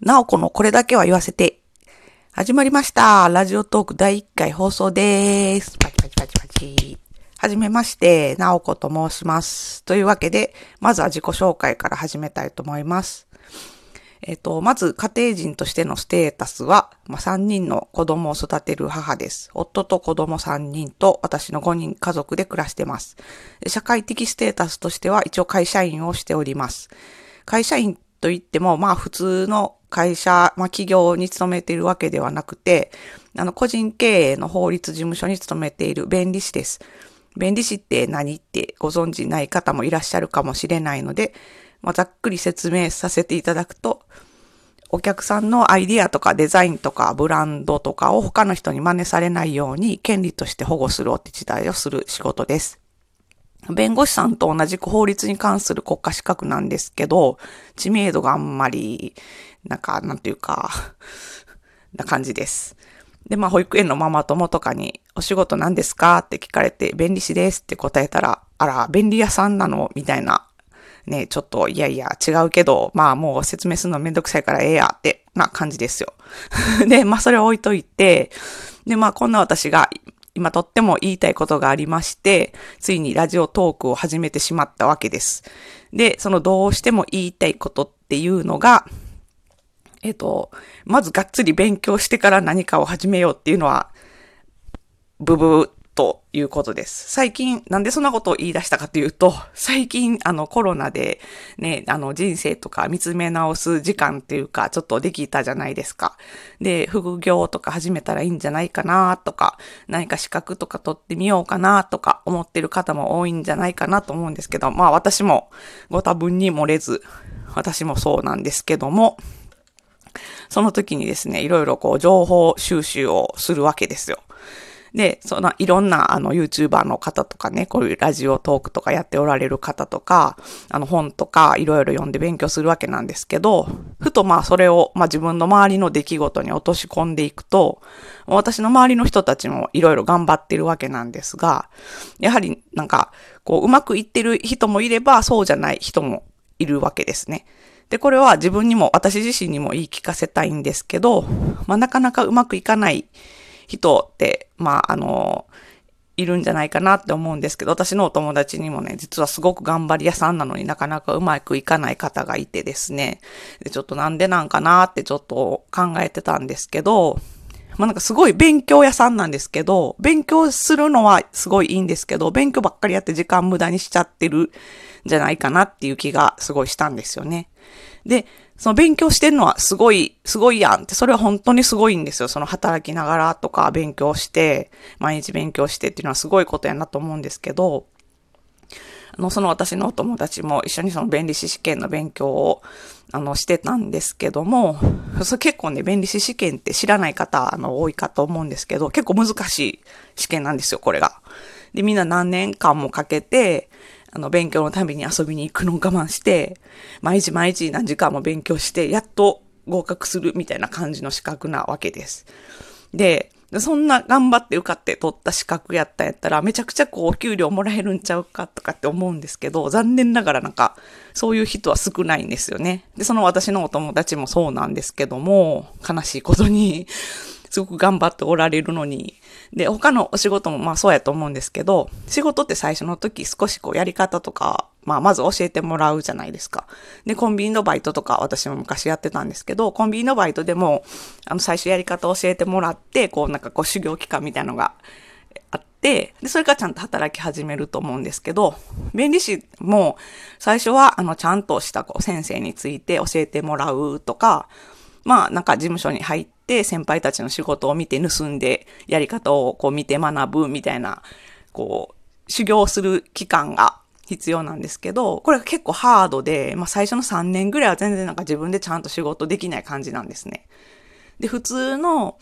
なおこのこれだけは言わせて。始まりました。ラジオトーク第1回放送です。パチパチパチパチ。はじめまして、なおこと申します。というわけで、まずは自己紹介から始めたいと思います。えっ、と、まず家庭人としてのステータスは、まあ、3人の子供を育てる母です。夫と子供3人と私の5人家族で暮らしてます。社会的ステータスとしては一応会社員をしております。会社員といっても、まあ普通の会社、まあ企業に勤めているわけではなくて、あの個人経営の法律事務所に勤めている弁理士です。弁理士って何ってご存知ない方もいらっしゃるかもしれないので、まあ、ざっくり説明させていただくと、お客さんのアイディアとかデザインとかブランドとかを他の人に真似されないように権利として保護するお手伝いをする仕事です。弁護士さんと同じく法律に関する国家資格なんですけど、知名度があんまり、なんか、なんていうか、な感じです。で、まあ、保育園のママ友とかに、お仕事何ですか？って聞かれて、弁理士ですって答えたら、あら、便利屋さんなの？みたいな。ね、ちょっと、いやいや、違うけど、まあ、もう説明するのめんどくさいからええやって、な感じですよ。で、まあ、それを置いといて、で、まあ、こんな私が、今とっても言いたいことがありまして、ついにラジオトークを始めてしまったわけです。で、そのどうしても言いたいことっていうのが、えっと、まずがっつり勉強してから何かを始めようっていうのは、ブブーということです。最近、なんでそんなことを言い出したかというと、最近、あの、コロナで、ね、あの、人生とか見つめ直す時間っていうか、ちょっとできたじゃないですか。で、副業とか始めたらいいんじゃないかなとか、何か資格とか取ってみようかなとか思ってる方も多いんじゃないかなと思うんですけど、まあ私もご多分に漏れず、私もそうなんですけども、その時にですね、いろいろこう情報収集をするわけですよ。で、そのいろんなあの YouTuber の方とかね、こういうラジオトークとかやっておられる方とか、あの本とかいろいろ読んで勉強するわけなんですけど、ふとまあそれをまあ自分の周りの出来事に落とし込んでいくと、私の周りの人たちもいろいろ頑張ってるわけなんですが、やはりなんかこううまくいってる人もいればそうじゃない人もいるわけですね。で、これは自分にも、私自身にも言い聞かせたいんですけど、まあ、なかなかうまくいかない人って、まあ、あの、いるんじゃないかなって思うんですけど、私のお友達にもね、実はすごく頑張り屋さんなのになかなかうまくいかない方がいてですね、でちょっとなんでなんかなってちょっと考えてたんですけど、まあなんかすごい勉強屋さんなんですけど、勉強するのはすごいいいんですけど、勉強ばっかりやって時間無駄にしちゃってるんじゃないかなっていう気がすごいしたんですよね。で、その勉強してるのはすごい、すごいやんって、それは本当にすごいんですよ。その働きながらとか勉強して、毎日勉強してっていうのはすごいことやなと思うんですけど、あの、その私のお友達も一緒にその弁理士試験の勉強を、あの、してたんですけども、そ結構ね、弁理士試験って知らない方、あの、多いかと思うんですけど、結構難しい試験なんですよ、これが。で、みんな何年間もかけて、あの、勉強のために遊びに行くのを我慢して、毎日毎日何時間も勉強して、やっと合格するみたいな感じの資格なわけです。で、そんな頑張って受かって取った資格やったんやったら、めちゃくちゃこう、お給料もらえるんちゃうかとかって思うんですけど、残念ながらなんか、そういう人は少ないんですよね。で、その私のお友達もそうなんですけども、悲しいことに、すごく頑張っておられるのに。で、他のお仕事もまあそうやと思うんですけど、仕事って最初の時少しこうやり方とか、まあまず教えてもらうじゃないですか。で、コンビニのバイトとか私も昔やってたんですけど、コンビニのバイトでも、あの最初やり方教えてもらって、こうなんかこう修行期間みたいなのがあって、で、それからちゃんと働き始めると思うんですけど、弁理士も最初はあのちゃんとしたこう先生について教えてもらうとか、まあなんか事務所に入って先輩たちの仕事を見て盗んでやり方をこう見て学ぶみたいな、こう修行する期間が必要なんですけど、これが結構ハードで、まあ最初の3年ぐらいは全然なんか自分でちゃんと仕事できない感じなんですね。で、普通の、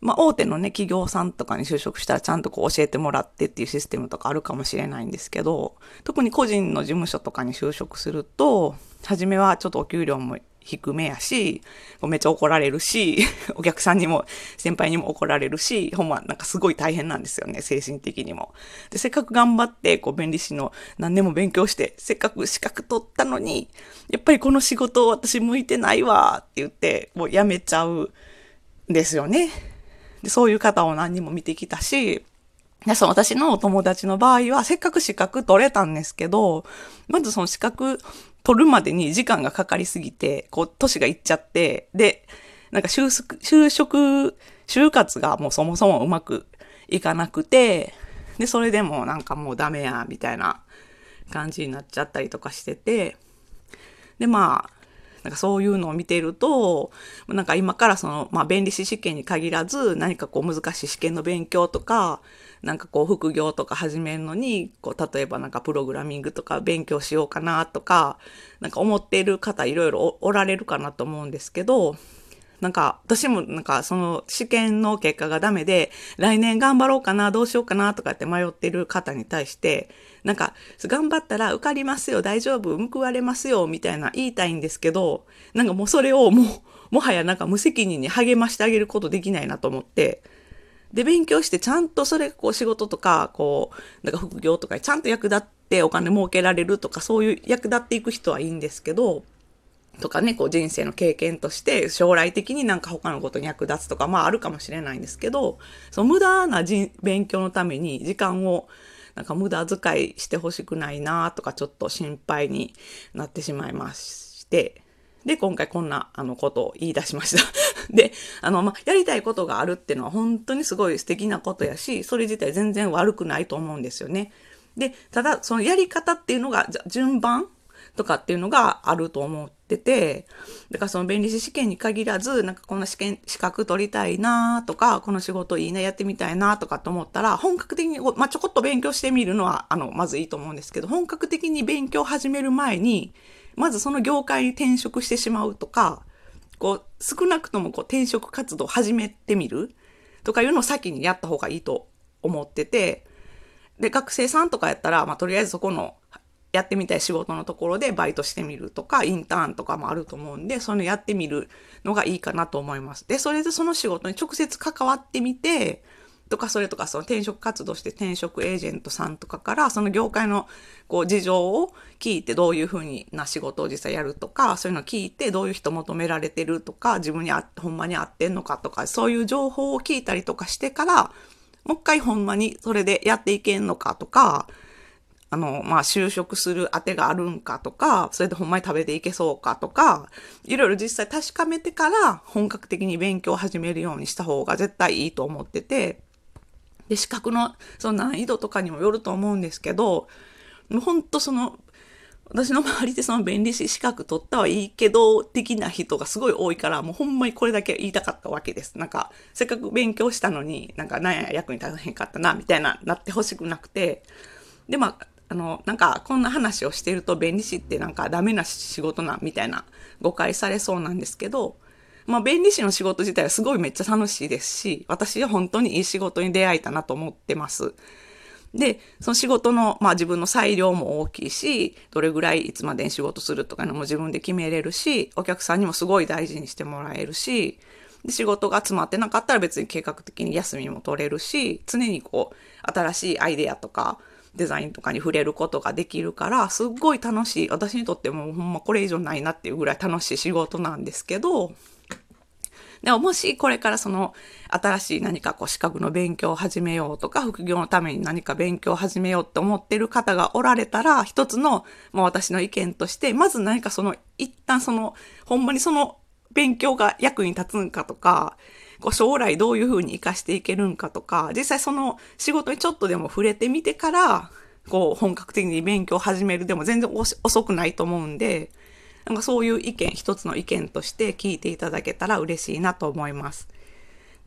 まあ大手のね、企業さんとかに就職したらちゃんとこう教えてもらってっていうシステムとかあるかもしれないんですけど、特に個人の事務所とかに就職すると、初めはちょっとお給料も低めやし、めっちゃ怒られるし、お客さんにも先輩にも怒られるし、ほんまなんかすごい大変なんですよね、精神的にも。で、せっかく頑張って、こう、弁理士の何年も勉強して、せっかく資格取ったのに、やっぱりこの仕事私向いてないわって言って、もう辞めちゃうんですよね。で、そういう方を何人も見てきたし、で、その私のお友達の場合は、せっかく資格取れたんですけど、まずその資格取るまでに時間がかかりすぎて、こう、年がいっちゃって、で、なんか就職、就職、就活がもうそもそもうまくいかなくて、で、それでもなんかもうダメや、みたいな感じになっちゃったりとかしてて、で、まあ、なんかそういうのを見てると、なんか今からその、まあ、弁理士試験に限らず、何かこう難しい試験の勉強とか、なんかこう副業とか始めるのに、こう例えばなんかプログラミングとか勉強しようかなとか、なんか思っている方いろいろおられるかなと思うんですけど、なんか、私もなんかその試験の結果がダメで、来年頑張ろうかな、どうしようかなとかって迷ってる方に対して、なんか、頑張ったら受かりますよ、大丈夫、報われますよ、みたいな言いたいんですけど、なんかもうそれをもう、もはやなんか無責任に励ましてあげることできないなと思って、で、勉強してちゃんとそれ、こう仕事とか、こう、なんか副業とかちゃんと役立ってお金儲けられるとか、そういう役立っていく人はいいんですけど、とかね、こう人生の経験として将来的になんか他のことに役立つとか、まああるかもしれないんですけど、その無駄な勉強のために時間をなんか無駄遣いしてほしくないなとかちょっと心配になってしまいまして、で、今回こんな、あの、ことを言い出しました。で、あの、まあ、やりたいことがあるっていうのは本当にすごい素敵なことやし、それ自体全然悪くないと思うんですよね。で、ただ、そのやり方っていうのが、順番とかっていうのがあると思って、だからその弁理士試験に限らず、なんかこの試験、資格取りたいなとか、この仕事いいな、やってみたいなとかと思ったら、本格的に、まあ、ちょこっと勉強してみるのは、あの、まずいいと思うんですけど、本格的に勉強始める前に、まずその業界に転職してしまうとか、こう、少なくともこう転職活動を始めてみるとかいうのを先にやった方がいいと思ってて、で、学生さんとかやったら、まあ、とりあえずそこのやってみたい仕事のところでバイトしてみるとか、インターンとかもあると思うんで、そのやってみるのがいいかなと思います。で、それでその仕事に直接関わってみて、とか、それとか、その転職活動して転職エージェントさんとかから、その業界のこう事情を聞いてどういうふうな仕事を実際やるとか、そういうのを聞いてどういう人求められてるとか、自分にあほんまに合ってんのかとか、そういう情報を聞いたりとかしてから、もう一回ほんまにそれでやっていけんのかとか、あの、まあ、就職する当てがあるんかとか、それでほんまに食べていけそうかとか、いろいろ実際確かめてから本格的に勉強を始めるようにした方が絶対いいと思ってて、で、資格のその難易度とかにもよると思うんですけど、もうほんとその、私の周りでその弁理士資格取ったはいいけど、的な人がすごい多いから、もうほんまにこれだけ言いたかったわけです。なんか、せっかく勉強したのに、なんか、なんや役に立たへんかったな、みたいな、なってほしくなくて。で、まあ、あの、なんか、こんな話をしてると、弁理士ってなんかダメな仕事な、みたいな誤解されそうなんですけど、まあ、弁理士の仕事自体はすごいめっちゃ楽しいですし、私は本当にいい仕事に出会えたなと思ってます。で、その仕事の、まあ自分の裁量も大きいし、どれぐらいいつまでに仕事するとかのも自分で決めれるし、お客さんにもすごい大事にしてもらえるし、で仕事が詰まってなかったら別に計画的に休みも取れるし、常にこう、新しいアイデアとか、デザインとかに触れることができるから、すっごい楽しい。私にとってもほんまこれ以上ないなっていうぐらい楽しい仕事なんですけど、でももしこれからその新しい何かこう資格の勉強を始めようとか、副業のために何か勉強を始めようって思ってる方がおられたら、一つの、まあ、私の意見として、まず何かその、一旦その、ほんまにその勉強が役に立つんかとか、こう将来どういうふうに活かしていけるんかとか、実際その仕事にちょっとでも触れてみてから、こう本格的に勉強を始めるでも全然遅くないと思うんで、なんかそういう意見、一つの意見として聞いていただけたら嬉しいなと思います。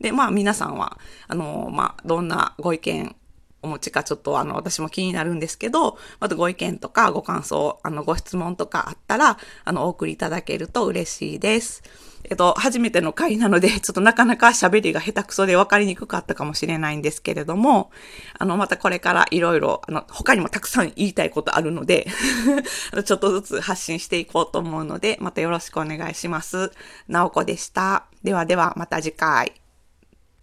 で、まあ皆さんは、あの、まあどんなご意見お持ちかちょっとあの私も気になるんですけど、またご意見とかご感想、あのご質問とかあったら、あのお送りいただけると嬉しいです。えっと、初めての回なので、ちょっとなかなか喋りが下手くそで分かりにくかったかもしれないんですけれども、あの、またこれからいろいろ、あの、他にもたくさん言いたいことあるので ちょっとずつ発信していこうと思うので、またよろしくお願いします。なおこでした。ではでは、また次回。